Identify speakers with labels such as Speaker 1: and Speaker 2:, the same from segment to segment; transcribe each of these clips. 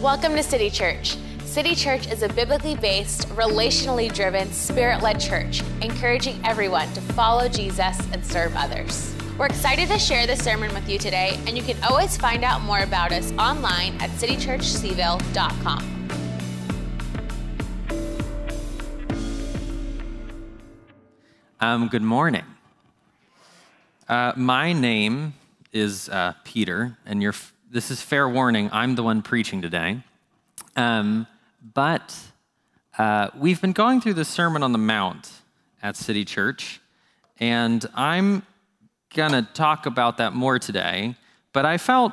Speaker 1: Welcome to City Church. City Church is a biblically based, relationally driven, spirit led church, encouraging everyone to follow Jesus and serve others. We're excited to share this sermon with you today, and you can always find out more about us online at citychurchcville.com.
Speaker 2: Um, good morning. Uh, my name is uh, Peter, and you're, this is fair warning. I'm the one preaching today. Um, but uh, we've been going through the Sermon on the Mount at City Church, and I'm going to talk about that more today. But I felt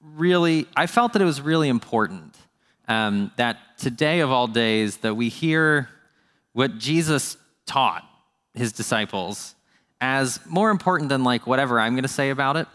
Speaker 2: really, I felt that it was really important um, that today of all days that we hear what Jesus taught his disciples as more important than like whatever I'm going to say about it.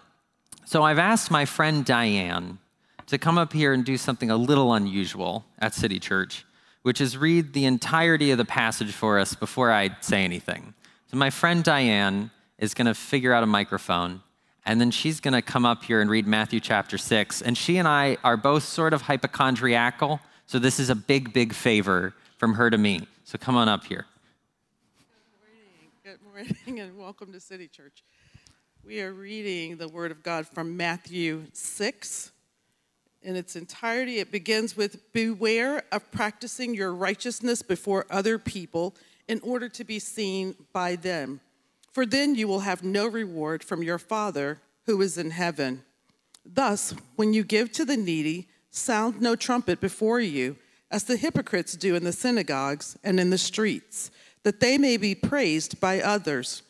Speaker 2: So I've asked my friend Diane to come up here and do something a little unusual at City Church, which is read the entirety of the passage for us before I say anything. So my friend Diane is going to figure out a microphone and then she's going to come up here and read Matthew chapter 6. And she and I are both sort of hypochondriacal, so this is a big, big favor from her to me. So come on up here Good morning Good
Speaker 3: morning and welcome to City Church. We are reading the Word of God from Matthew 6 in its entirety. It begins with Beware of practicing your righteousness before other people in order to be seen by them, for then you will have no reward from your Father who is in heaven. Thus, when you give to the needy, sound no trumpet before you, as the hypocrites do in the synagogues and in the streets that they may be praised by others.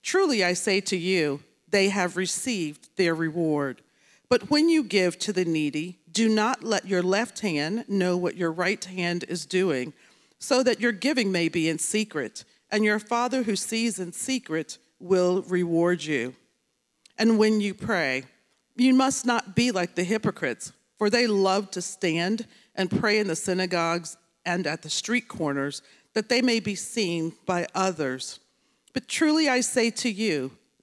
Speaker 3: Truly I say to you, they have received their reward. But when you give to the needy, do not let your left hand know what your right hand is doing, so that your giving may be in secret, and your Father who sees in secret will reward you. And when you pray, you must not be like the hypocrites, for they love to stand and pray in the synagogues and at the street corners that they may be seen by others. But truly I say to you,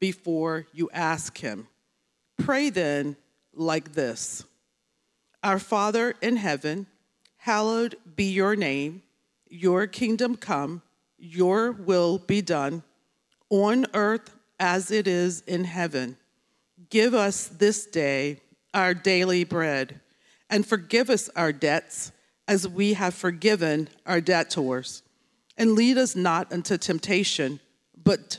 Speaker 3: before you ask Him. Pray then like this Our Father in heaven, hallowed be your name, your kingdom come, your will be done, on earth as it is in heaven. Give us this day our daily bread, and forgive us our debts as we have forgiven our debtors and lead us not into temptation, but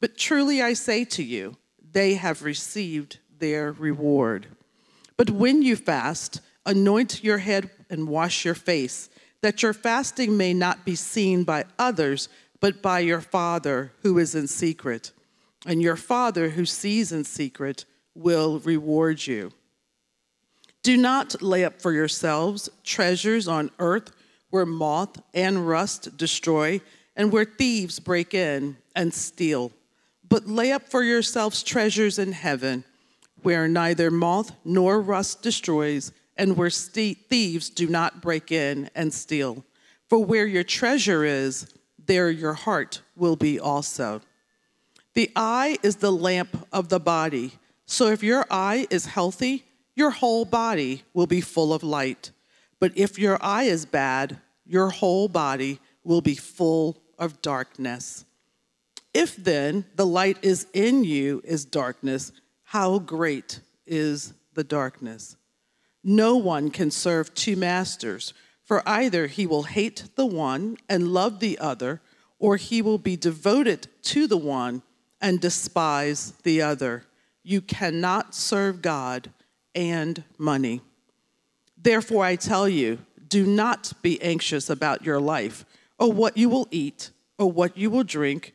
Speaker 3: But truly I say to you, they have received their reward. But when you fast, anoint your head and wash your face, that your fasting may not be seen by others, but by your Father who is in secret. And your Father who sees in secret will reward you. Do not lay up for yourselves treasures on earth where moth and rust destroy and where thieves break in and steal. But lay up for yourselves treasures in heaven, where neither moth nor rust destroys, and where thieves do not break in and steal. For where your treasure is, there your heart will be also. The eye is the lamp of the body. So if your eye is healthy, your whole body will be full of light. But if your eye is bad, your whole body will be full of darkness. If then the light is in you is darkness, how great is the darkness? No one can serve two masters, For either he will hate the one and love the other, or he will be devoted to the one and despise the other. You cannot serve God and money. Therefore, I tell you, do not be anxious about your life, or what you will eat, or what you will drink,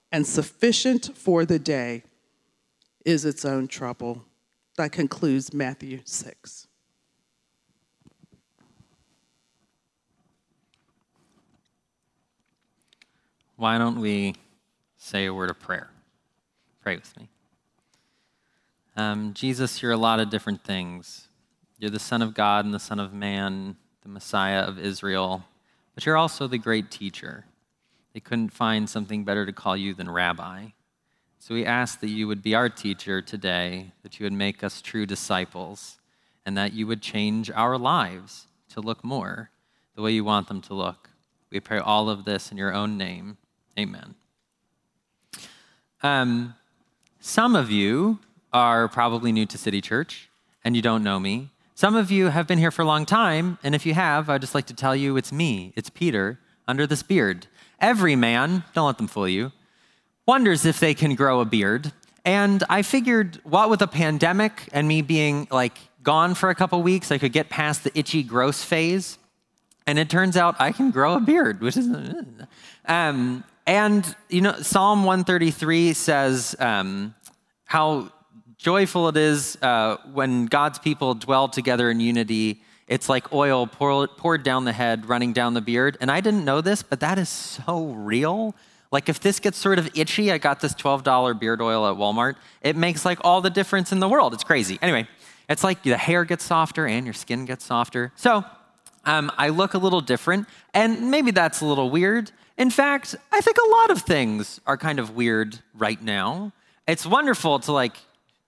Speaker 3: and sufficient for the day is its own trouble. That concludes Matthew 6.
Speaker 2: Why don't we say a word of prayer? Pray with me. Um, Jesus, you're a lot of different things. You're the Son of God and the Son of Man the Messiah of Israel, but you're also the great teacher. They couldn't find something better to call you than rabbi. So we ask that you would be our teacher today, that you would make us true disciples, and that you would change our lives to look more the way you want them to look. We pray all of this in your own name. Amen. Um, some of you are probably new to City Church and you don't know me. Some of you have been here for a long time, and if you have, I'd just like to tell you it's me, it's Peter, under this beard. Every man, don't let them fool you, wonders if they can grow a beard. And I figured, what with a pandemic and me being like gone for a couple weeks, I could get past the itchy, gross phase. And it turns out I can grow a beard, which is. Um, and, you know, Psalm 133 says um, how joyful it is uh, when God's people dwell together in unity. It's like oil poured down the head, running down the beard. And I didn't know this, but that is so real. Like if this gets sort of itchy, I got this $12 beard oil at Walmart. It makes like all the difference in the world. It's crazy. Anyway, it's like the hair gets softer and your skin gets softer. So um, I look a little different, and maybe that's a little weird. In fact, I think a lot of things are kind of weird right now. It's wonderful to like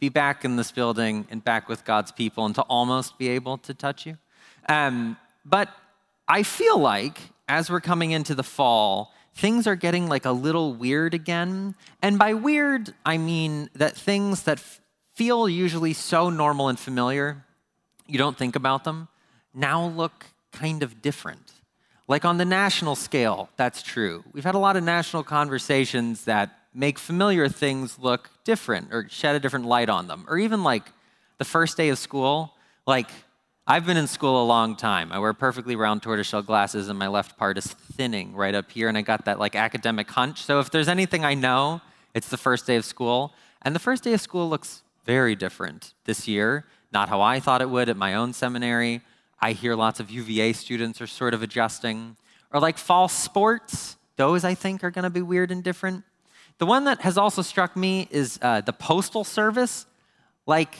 Speaker 2: be back in this building and back with God's people and to almost be able to touch you. Um, but I feel like as we're coming into the fall, things are getting like a little weird again. And by weird, I mean that things that f- feel usually so normal and familiar, you don't think about them, now look kind of different. Like on the national scale, that's true. We've had a lot of national conversations that make familiar things look different or shed a different light on them. Or even like the first day of school, like I've been in school a long time. I wear perfectly round tortoiseshell glasses and my left part is thinning right up here and I got that like academic hunch. So if there's anything I know, it's the first day of school. And the first day of school looks very different this year. Not how I thought it would at my own seminary. I hear lots of UVA students are sort of adjusting. Or like fall sports, those I think are going to be weird and different. The one that has also struck me is uh, the Postal Service. Like,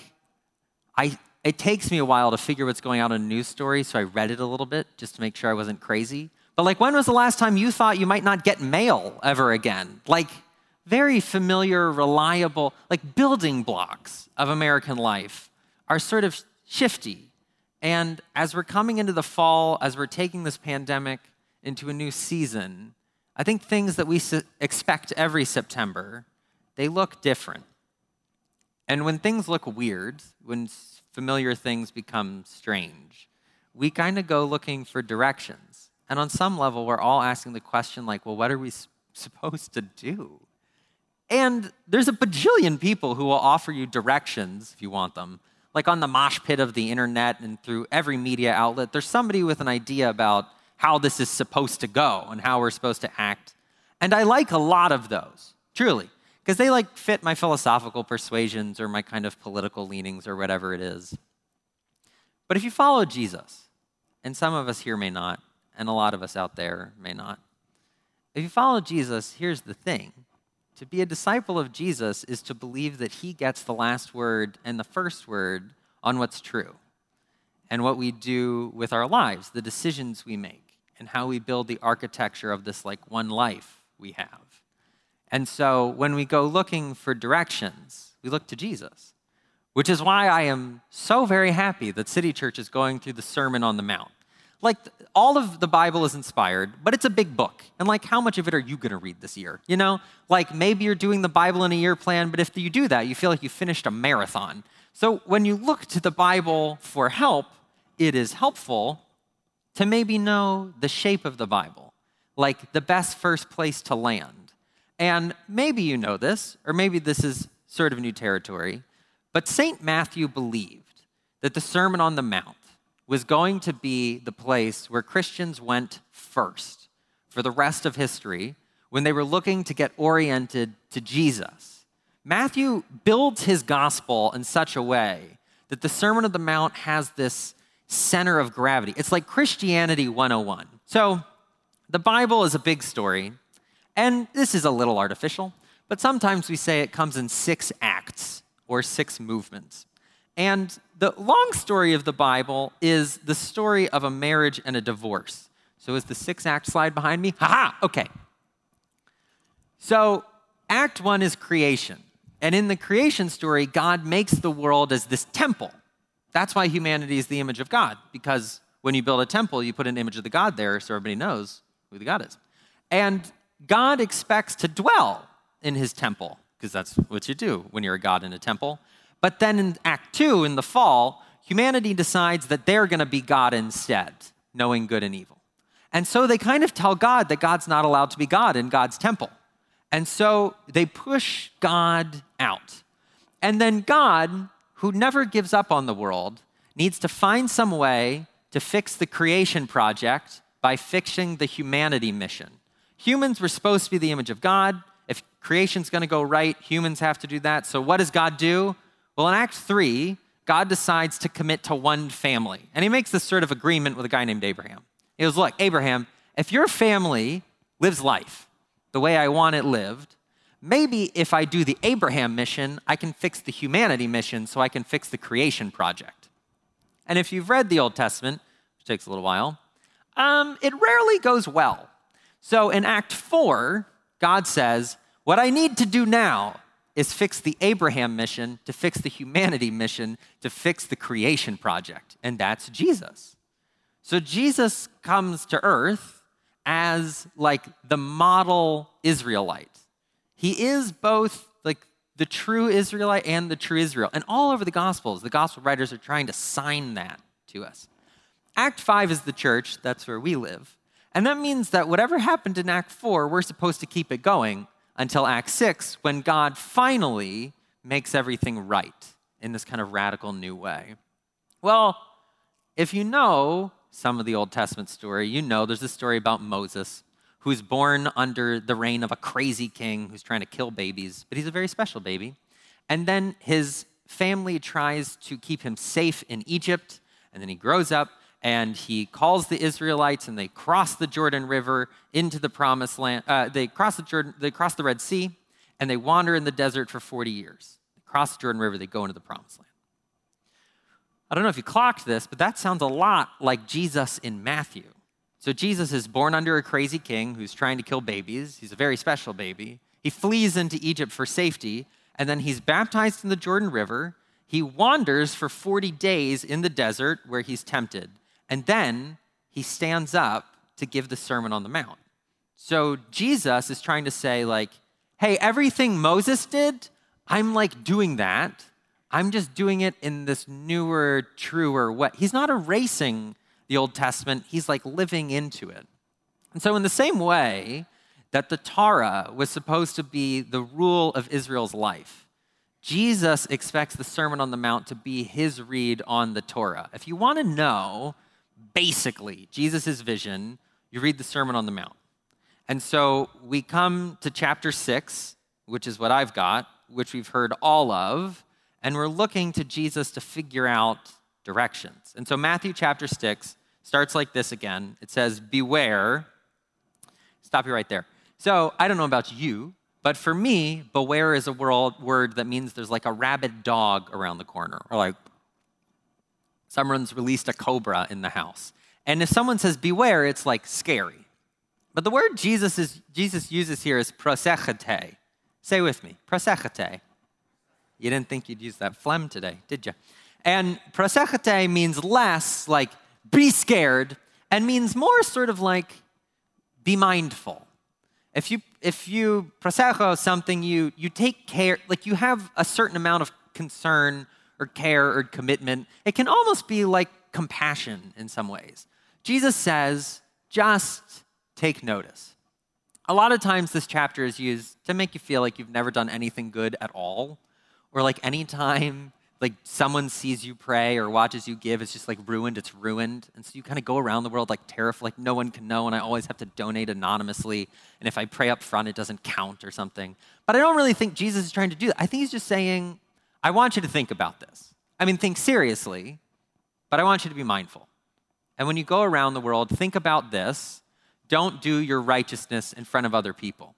Speaker 2: I, it takes me a while to figure what's going on in a news story, so I read it a little bit just to make sure I wasn't crazy. But, like, when was the last time you thought you might not get mail ever again? Like, very familiar, reliable, like building blocks of American life are sort of shifty. And as we're coming into the fall, as we're taking this pandemic into a new season, I think things that we expect every September, they look different. And when things look weird, when familiar things become strange, we kind of go looking for directions. And on some level, we're all asking the question, like, well, what are we supposed to do? And there's a bajillion people who will offer you directions if you want them. Like on the mosh pit of the internet and through every media outlet, there's somebody with an idea about how this is supposed to go and how we're supposed to act. And I like a lot of those, truly, because they like fit my philosophical persuasions or my kind of political leanings or whatever it is. But if you follow Jesus, and some of us here may not, and a lot of us out there may not, if you follow Jesus, here's the thing. To be a disciple of Jesus is to believe that he gets the last word and the first word on what's true and what we do with our lives, the decisions we make and how we build the architecture of this like one life we have. And so when we go looking for directions, we look to Jesus, which is why I am so very happy that City Church is going through the Sermon on the Mount. Like all of the Bible is inspired, but it's a big book. And like how much of it are you going to read this year? You know, like maybe you're doing the Bible in a year plan, but if you do that, you feel like you finished a marathon. So when you look to the Bible for help, it is helpful to maybe know the shape of the Bible, like the best first place to land. And maybe you know this, or maybe this is sort of new territory, but St. Matthew believed that the Sermon on the Mount was going to be the place where Christians went first for the rest of history when they were looking to get oriented to Jesus. Matthew builds his gospel in such a way that the Sermon on the Mount has this center of gravity. It's like Christianity 101. So, the Bible is a big story, and this is a little artificial, but sometimes we say it comes in six acts or six movements. And the long story of the Bible is the story of a marriage and a divorce. So, is the six act slide behind me? Haha, okay. So, Act one is creation. And in the creation story, God makes the world as this temple. That's why humanity is the image of God, because when you build a temple, you put an image of the God there so everybody knows who the God is. And God expects to dwell in his temple, because that's what you do when you're a God in a temple. But then in Act Two, in the fall, humanity decides that they're going to be God instead, knowing good and evil. And so they kind of tell God that God's not allowed to be God in God's temple. And so they push God out. And then God who never gives up on the world, needs to find some way to fix the creation project by fixing the humanity mission. Humans were supposed to be the image of God. If creation's going to go right, humans have to do that. So, what does God do? Well, in Act 3, God decides to commit to one family. And he makes this sort of agreement with a guy named Abraham. He goes, Look, Abraham, if your family lives life the way I want it lived, maybe if I do the Abraham mission, I can fix the humanity mission so I can fix the creation project. And if you've read the Old Testament, which takes a little while, um, it rarely goes well. So in Act 4, God says, What I need to do now is fix the Abraham mission to fix the humanity mission to fix the creation project. And that's Jesus. So Jesus comes to earth as like the model Israelite. He is both like the true Israelite and the true Israel. And all over the Gospels, the Gospel writers are trying to sign that to us. Act 5 is the church, that's where we live. And that means that whatever happened in Act 4, we're supposed to keep it going until Act 6, when God finally makes everything right in this kind of radical new way. Well, if you know some of the Old Testament story, you know there's a story about Moses who's born under the reign of a crazy king who's trying to kill babies, but he's a very special baby. And then his family tries to keep him safe in Egypt, and then he grows up and he calls the Israelites and they cross the Jordan River into the promised land. Uh, they, cross the Jordan, they cross the Red Sea and they wander in the desert for 40 years. They cross the Jordan River, they go into the promised land. I don't know if you clocked this, but that sounds a lot like Jesus in Matthew. So Jesus is born under a crazy king who's trying to kill babies. He's a very special baby. He flees into Egypt for safety, and then he's baptized in the Jordan River. He wanders for 40 days in the desert where he's tempted, and then he stands up to give the Sermon on the Mount. So Jesus is trying to say, like, hey, everything Moses did, I'm like doing that. I'm just doing it in this newer, truer way. He's not erasing the Old Testament, he's like living into it. And so, in the same way that the Torah was supposed to be the rule of Israel's life, Jesus expects the Sermon on the Mount to be his read on the Torah. If you want to know basically Jesus' vision, you read the Sermon on the Mount. And so we come to chapter six, which is what I've got, which we've heard all of, and we're looking to Jesus to figure out directions. And so Matthew chapter six starts like this again. It says, Beware. Stop you right there. So I don't know about you, but for me, beware is a word that means there's like a rabid dog around the corner, or like someone's released a cobra in the house. And if someone says beware, it's like scary. But the word Jesus, is, Jesus uses here is prosechete. Say with me, prosechete. You didn't think you'd use that phlegm today, did you? And prosechete means less like be scared, and means more sort of like be mindful. If you if you prosecho something, you you take care, like you have a certain amount of concern or care or commitment. It can almost be like compassion in some ways. Jesus says, just take notice. A lot of times, this chapter is used to make you feel like you've never done anything good at all, or like anytime like someone sees you pray or watches you give, it's just like ruined, it's ruined. And so you kind of go around the world like terrified, like no one can know, and I always have to donate anonymously. And if I pray up front, it doesn't count or something. But I don't really think Jesus is trying to do that. I think he's just saying, I want you to think about this. I mean, think seriously, but I want you to be mindful. And when you go around the world, think about this don't do your righteousness in front of other people.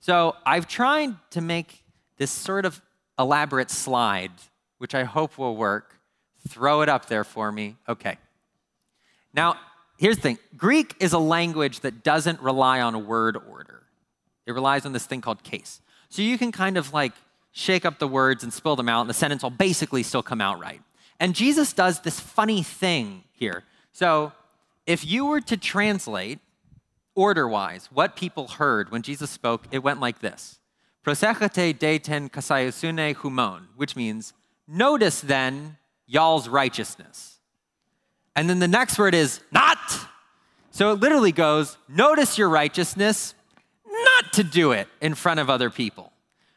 Speaker 2: So I've tried to make this sort of elaborate slide, which I hope will work. Throw it up there for me. Okay. Now, here's the thing Greek is a language that doesn't rely on a word order, it relies on this thing called case. So you can kind of like shake up the words and spill them out, and the sentence will basically still come out right. And Jesus does this funny thing here. So if you were to translate order wise, what people heard when Jesus spoke, it went like this Prosechete deten kasayusune humon, which means, notice then y'all's righteousness. And then the next word is not. So it literally goes, notice your righteousness, not to do it in front of other people.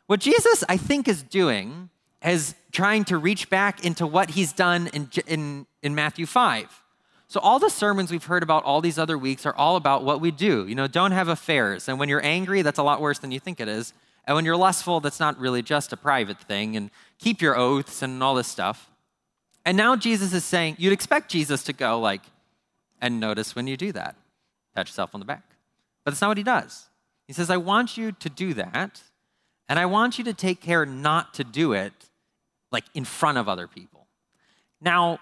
Speaker 2: What Jesus, I think, is doing is trying to reach back into what he's done in, in, in Matthew 5. So, all the sermons we've heard about all these other weeks are all about what we do. You know, don't have affairs. And when you're angry, that's a lot worse than you think it is. And when you're lustful, that's not really just a private thing. And keep your oaths and all this stuff. And now Jesus is saying, you'd expect Jesus to go, like, and notice when you do that. Pat yourself on the back. But that's not what he does. He says, I want you to do that, and I want you to take care not to do it like in front of other people. Now,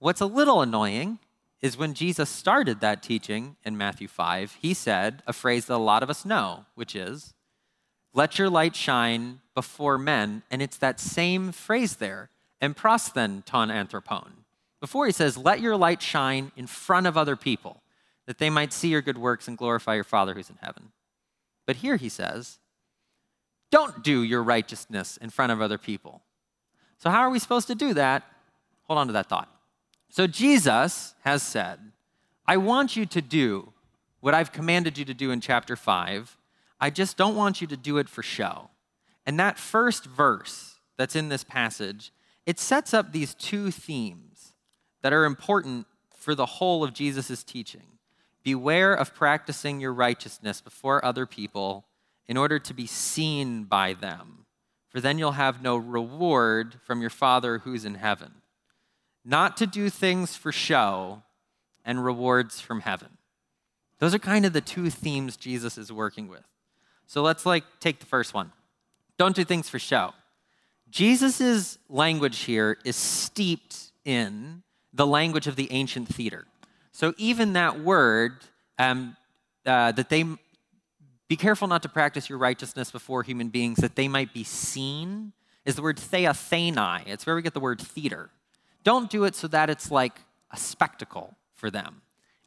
Speaker 2: What's a little annoying is when Jesus started that teaching in Matthew 5, he said a phrase that a lot of us know, which is, let your light shine before men. And it's that same phrase there, emprosthen ton anthropon. Before he says, let your light shine in front of other people, that they might see your good works and glorify your Father who's in heaven. But here he says, don't do your righteousness in front of other people. So, how are we supposed to do that? Hold on to that thought. So Jesus has said, I want you to do what I've commanded you to do in chapter 5. I just don't want you to do it for show. And that first verse that's in this passage, it sets up these two themes that are important for the whole of Jesus' teaching. Beware of practicing your righteousness before other people in order to be seen by them, for then you'll have no reward from your Father who's in heaven not to do things for show, and rewards from heaven. Those are kind of the two themes Jesus is working with. So let's like take the first one. Don't do things for show. Jesus' language here is steeped in the language of the ancient theater. So even that word um, uh, that they be careful not to practice your righteousness before human beings that they might be seen is the word theathenai. It's where we get the word theater. Don't do it so that it's like a spectacle for them.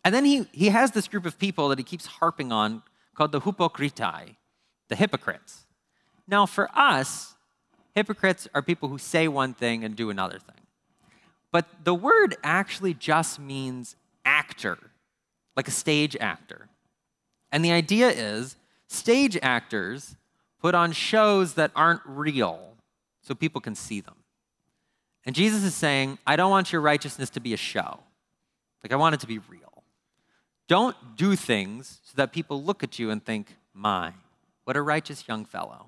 Speaker 2: And then he, he has this group of people that he keeps harping on called the hypocritai, the hypocrites. Now, for us, hypocrites are people who say one thing and do another thing. But the word actually just means actor, like a stage actor. And the idea is stage actors put on shows that aren't real so people can see them. And Jesus is saying, I don't want your righteousness to be a show. Like, I want it to be real. Don't do things so that people look at you and think, my, what a righteous young fellow.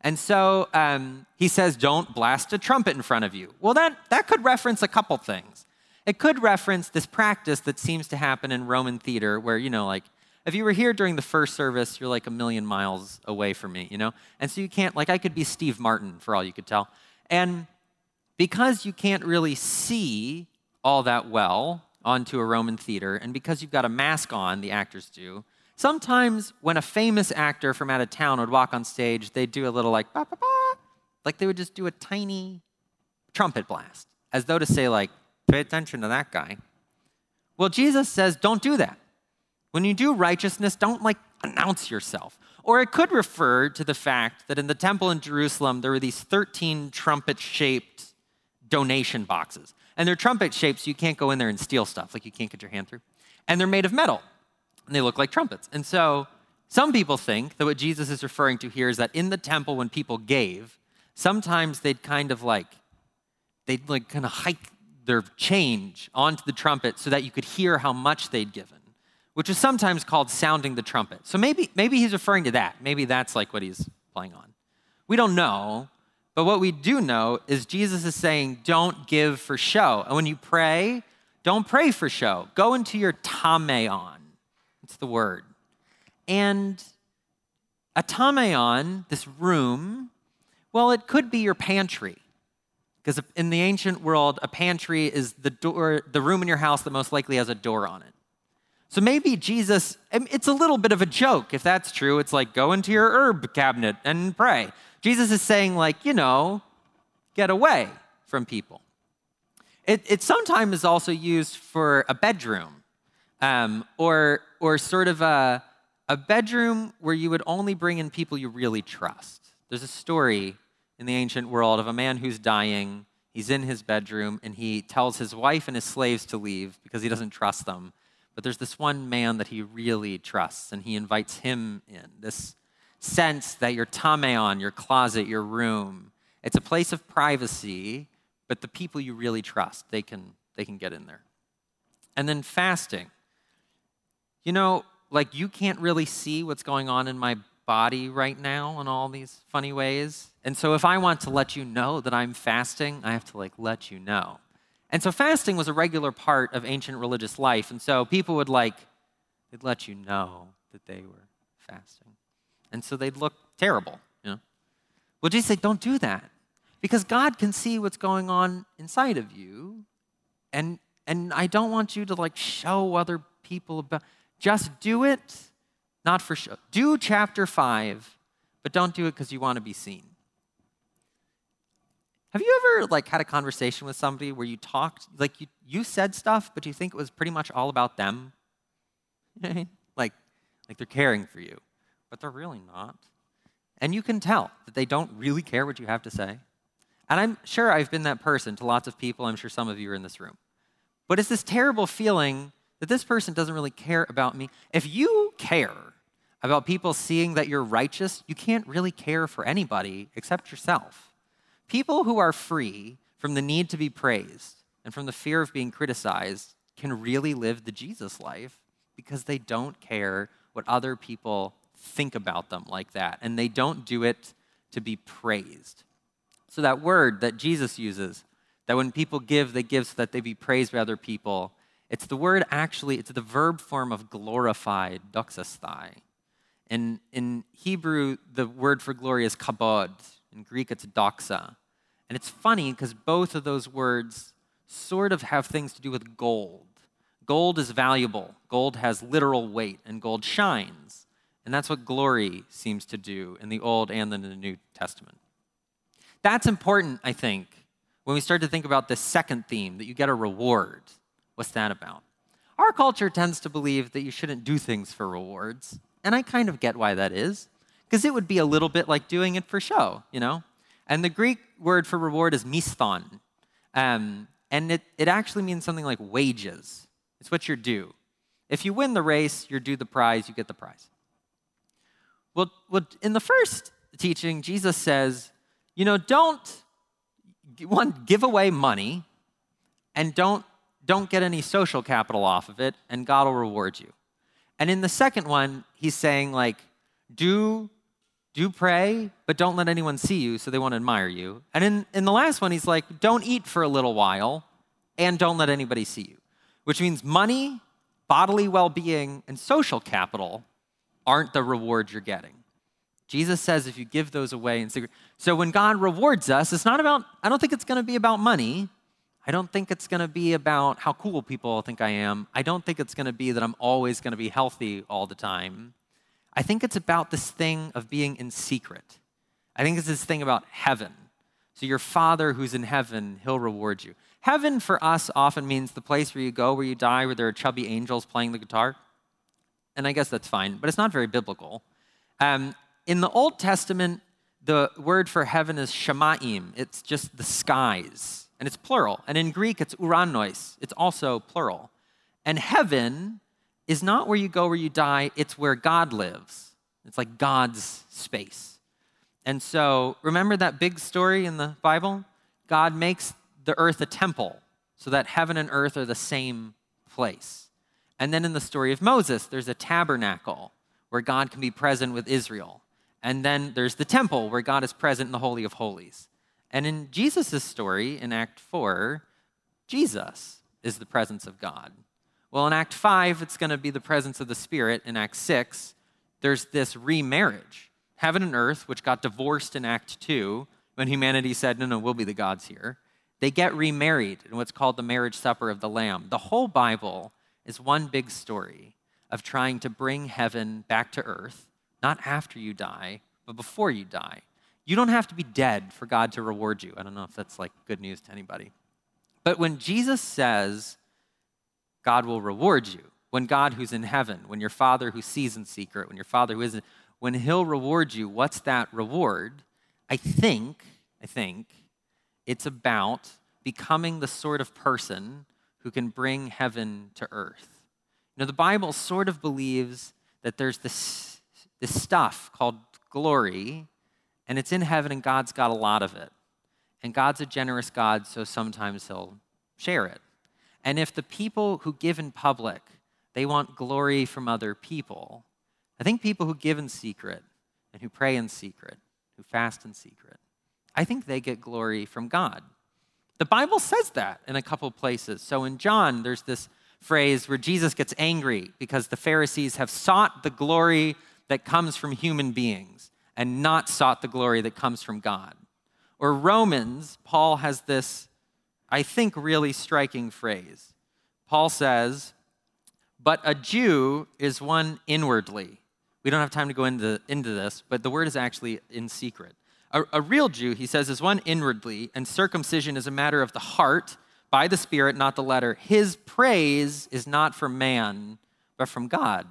Speaker 2: And so um, he says, don't blast a trumpet in front of you. Well, that, that could reference a couple things. It could reference this practice that seems to happen in Roman theater where, you know, like, if you were here during the first service, you're like a million miles away from me, you know? And so you can't, like, I could be Steve Martin for all you could tell. And because you can't really see all that well onto a Roman theater, and because you've got a mask on, the actors do, sometimes when a famous actor from out of town would walk on stage, they'd do a little like, bah, bah, bah, like they would just do a tiny trumpet blast, as though to say, like, pay attention to that guy. Well, Jesus says, don't do that. When you do righteousness, don't like announce yourself. Or it could refer to the fact that in the temple in Jerusalem, there were these 13 trumpet shaped donation boxes. And they're trumpet shaped, so you can't go in there and steal stuff, like you can't get your hand through. And they're made of metal, and they look like trumpets. And so some people think that what Jesus is referring to here is that in the temple, when people gave, sometimes they'd kind of like, they'd like kind of hike their change onto the trumpet so that you could hear how much they'd given, which is sometimes called sounding the trumpet. So maybe, maybe he's referring to that. Maybe that's like what he's playing on. We don't know, but what we do know is Jesus is saying, don't give for show. And when you pray, don't pray for show. Go into your tameion. It's the word. And a tameion, this room, well, it could be your pantry. Because in the ancient world, a pantry is the door, the room in your house that most likely has a door on it. So maybe Jesus, it's a little bit of a joke. If that's true, it's like go into your herb cabinet and pray. Jesus is saying, like, you know, get away from people. It, it sometimes is also used for a bedroom um, or, or sort of a, a bedroom where you would only bring in people you really trust. There's a story in the ancient world of a man who's dying. He's in his bedroom and he tells his wife and his slaves to leave because he doesn't trust them. But there's this one man that he really trusts and he invites him in. This sense that your tameion, your closet, your room, it's a place of privacy, but the people you really trust, they can, they can get in there. And then fasting. You know, like you can't really see what's going on in my body right now in all these funny ways. And so if I want to let you know that I'm fasting, I have to like let you know. And so fasting was a regular part of ancient religious life. And so people would like, they'd let you know that they were fasting and so they'd look terrible. You know? Well, Jesus said, don't do that because God can see what's going on inside of you, and and I don't want you to like show other people about. Just do it, not for show. Do chapter five, but don't do it because you want to be seen. Have you ever like had a conversation with somebody where you talked like you you said stuff, but you think it was pretty much all about them? like like they're caring for you but they're really not. And you can tell that they don't really care what you have to say. And I'm sure I've been that person to lots of people. I'm sure some of you are in this room. But it's this terrible feeling that this person doesn't really care about me. If you care about people seeing that you're righteous, you can't really care for anybody except yourself. People who are free from the need to be praised and from the fear of being criticized can really live the Jesus life because they don't care what other people think about them like that, and they don't do it to be praised. So, that word that Jesus uses, that when people give, they give so that they be praised by other people, it's the word actually, it's the verb form of glorified, doxasthai. In, in Hebrew, the word for glory is kabod. In Greek, it's doxa. And it's funny because both of those words sort of have things to do with gold. Gold is valuable, gold has literal weight, and gold shines. And that's what glory seems to do in the Old and in the New Testament. That's important, I think, when we start to think about the second theme that you get a reward. What's that about? Our culture tends to believe that you shouldn't do things for rewards. And I kind of get why that is, because it would be a little bit like doing it for show, you know? And the Greek word for reward is misthon. Um, and it, it actually means something like wages. It's what you're due. If you win the race, you're due the prize, you get the prize. Well, well in the first teaching, Jesus says, you know, don't one give away money and don't don't get any social capital off of it and God will reward you. And in the second one, he's saying like do do pray, but don't let anyone see you so they won't admire you. And in, in the last one, he's like, don't eat for a little while and don't let anybody see you, which means money, bodily well being, and social capital aren't the reward you're getting. Jesus says if you give those away in secret. So when God rewards us, it's not about, I don't think it's going to be about money. I don't think it's going to be about how cool people think I am. I don't think it's going to be that I'm always going to be healthy all the time. I think it's about this thing of being in secret. I think it's this thing about heaven. So, your Father who's in heaven, he'll reward you. Heaven for us often means the place where you go, where you die, where there are chubby angels playing the guitar. And I guess that's fine, but it's not very biblical. Um, in the Old Testament, the word for heaven is shamaim, it's just the skies, and it's plural. And in Greek, it's uranos, it's also plural. And heaven is not where you go where you die, it's where God lives. It's like God's space. And so, remember that big story in the Bible? God makes the earth a temple so that heaven and earth are the same place. And then in the story of Moses, there's a tabernacle where God can be present with Israel. And then there's the temple where God is present in the Holy of Holies. And in Jesus' story in Act 4, Jesus is the presence of God. Well, in Act 5, it's going to be the presence of the Spirit. In Act 6, there's this remarriage. Heaven and earth, which got divorced in Act 2, when humanity said, no, no, we'll be the gods here, they get remarried in what's called the marriage supper of the Lamb. The whole Bible is one big story of trying to bring heaven back to earth, not after you die, but before you die. You don't have to be dead for God to reward you. I don't know if that's like good news to anybody. But when Jesus says, God will reward you. When God who's in heaven, when your Father who sees in secret, when your Father who isn't, when He'll reward you, what's that reward? I think, I think it's about becoming the sort of person who can bring heaven to earth. You know, the Bible sort of believes that there's this, this stuff called glory, and it's in heaven, and God's got a lot of it. And God's a generous God, so sometimes He'll share it. And if the people who give in public, they want glory from other people, I think people who give in secret and who pray in secret, who fast in secret, I think they get glory from God. The Bible says that in a couple places. So in John, there's this phrase where Jesus gets angry because the Pharisees have sought the glory that comes from human beings and not sought the glory that comes from God. Or Romans, Paul has this I think, really striking phrase. Paul says, But a Jew is one inwardly. We don't have time to go into, into this, but the word is actually in secret. A, a real Jew, he says, is one inwardly, and circumcision is a matter of the heart, by the Spirit, not the letter. His praise is not from man, but from God.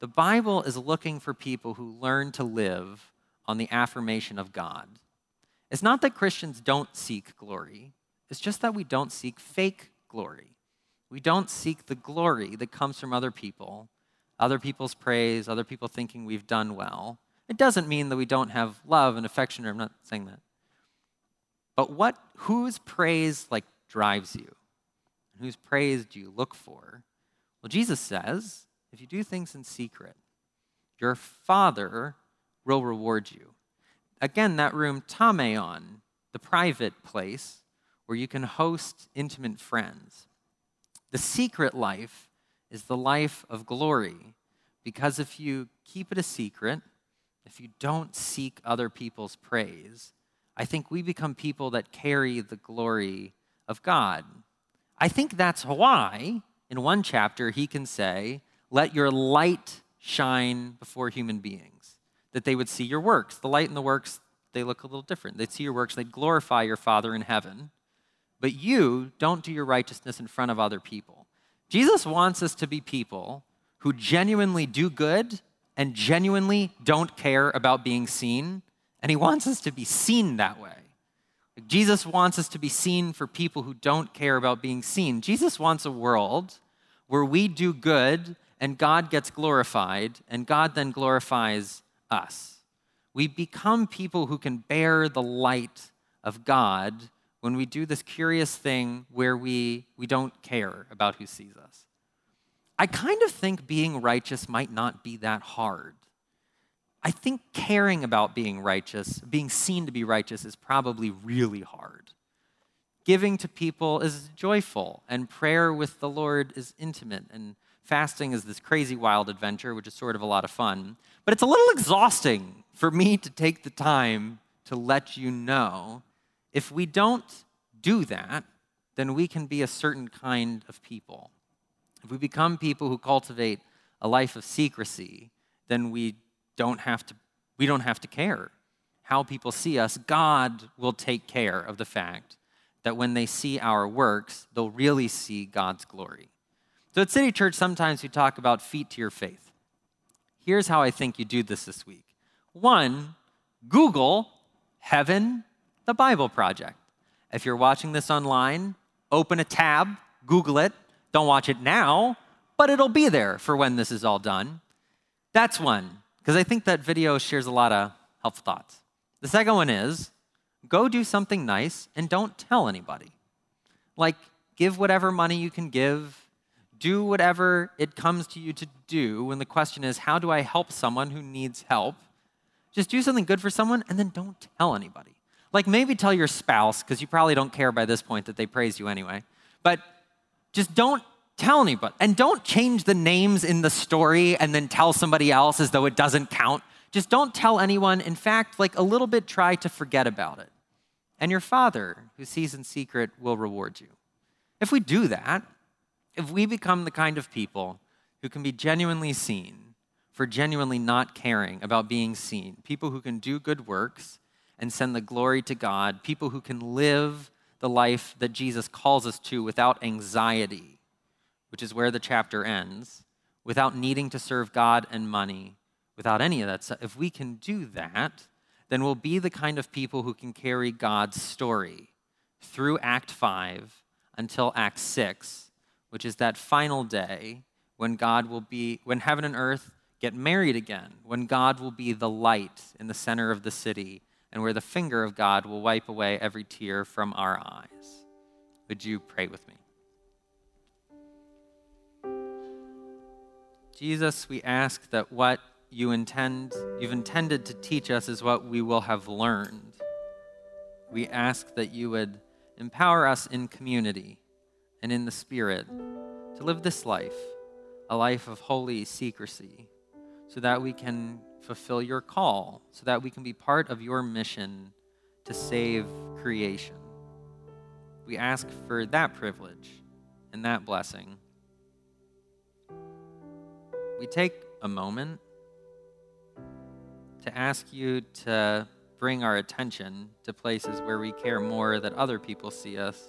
Speaker 2: The Bible is looking for people who learn to live on the affirmation of God. It's not that Christians don't seek glory, it's just that we don't seek fake glory. We don't seek the glory that comes from other people, other people's praise, other people thinking we've done well. It doesn't mean that we don't have love and affection, or I'm not saying that. But what whose praise like drives you? Whose praise do you look for? Well, Jesus says, if you do things in secret, your father will reward you. Again, that room, Tameion, the private place, where you can host intimate friends. The secret life is the life of glory because if you keep it a secret, if you don't seek other people's praise, I think we become people that carry the glory of God. I think that's why, in one chapter, he can say, Let your light shine before human beings, that they would see your works. The light and the works, they look a little different. They'd see your works, they'd glorify your Father in heaven but you don't do your righteousness in front of other people. Jesus wants us to be people who genuinely do good and genuinely don't care about being seen, and he wants us to be seen that way. Jesus wants us to be seen for people who don't care about being seen. Jesus wants a world where we do good and God gets glorified, and God then glorifies us. We become people who can bear the light of God when we do this curious thing where we, we don't care about who sees us. I kind of think being righteous might not be that hard. I think caring about being righteous, being seen to be righteous, is probably really hard. Giving to people is joyful, and prayer with the Lord is intimate, and fasting is this crazy wild adventure, which is sort of a lot of fun. But it's a little exhausting for me to take the time to let you know if we don't do that, then we can be a certain kind of people. If we become people who cultivate a life of secrecy, then we don't have to, we don't have to care how people see us. God will take care of the fact that when they see our works, they'll really see God's glory. So at City Church, sometimes we talk about feet to your faith. Here's how I think you do this this week. One, Google Heaven, the Bible Project. If you're watching this online, open a tab, Google it. Don't watch it now, but it'll be there for when this is all done. That's one, because I think that video shares a lot of helpful thoughts. The second one is go do something nice and don't tell anybody. Like, give whatever money you can give, do whatever it comes to you to do when the question is, how do I help someone who needs help? Just do something good for someone and then don't tell anybody. Like maybe tell your spouse, because you probably don't care by this point that they praise you anyway. But just don't tell anybody. And don't change the names in the story and then tell somebody else as though it doesn't count. Just don't tell anyone. In fact, like a little bit, try to forget about it. And your Father, who sees in secret, will reward you. If we do that, if we become the kind of people who can be genuinely seen for genuinely not caring about being seen, people who can do good works and send the glory to God, people who can live the life that Jesus calls us to without anxiety, which is where the chapter ends, without needing to serve God and money, without any of that stuff. If we can do that, then we'll be the kind of people who can carry God's story through Act 5 until Act 6, which is that final day when God will be, when heaven and earth get married again, when God will be the light in the center of the city and where the finger of God will wipe away every tear from our eyes. Would you pray with me? Jesus, we ask that what you intend, you've intended to teach us is what we will have learned. We ask that you would empower us in community and in the Spirit to live this life, a life of holy secrecy, so that we can fulfill your call so that we can be part of your mission to save creation. We ask for that privilege and that blessing. We take a moment to ask you to bring our attention to places where we care more that other people see us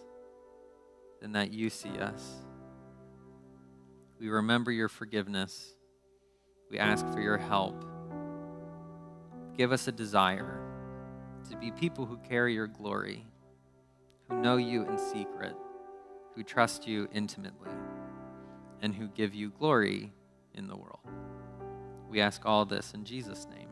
Speaker 2: than that you see us. We remember your forgiveness. We ask for your help. Give us a desire to be people who carry your glory, who know you in secret, who trust you intimately, and who give you glory in the world. We ask all this in Jesus' name.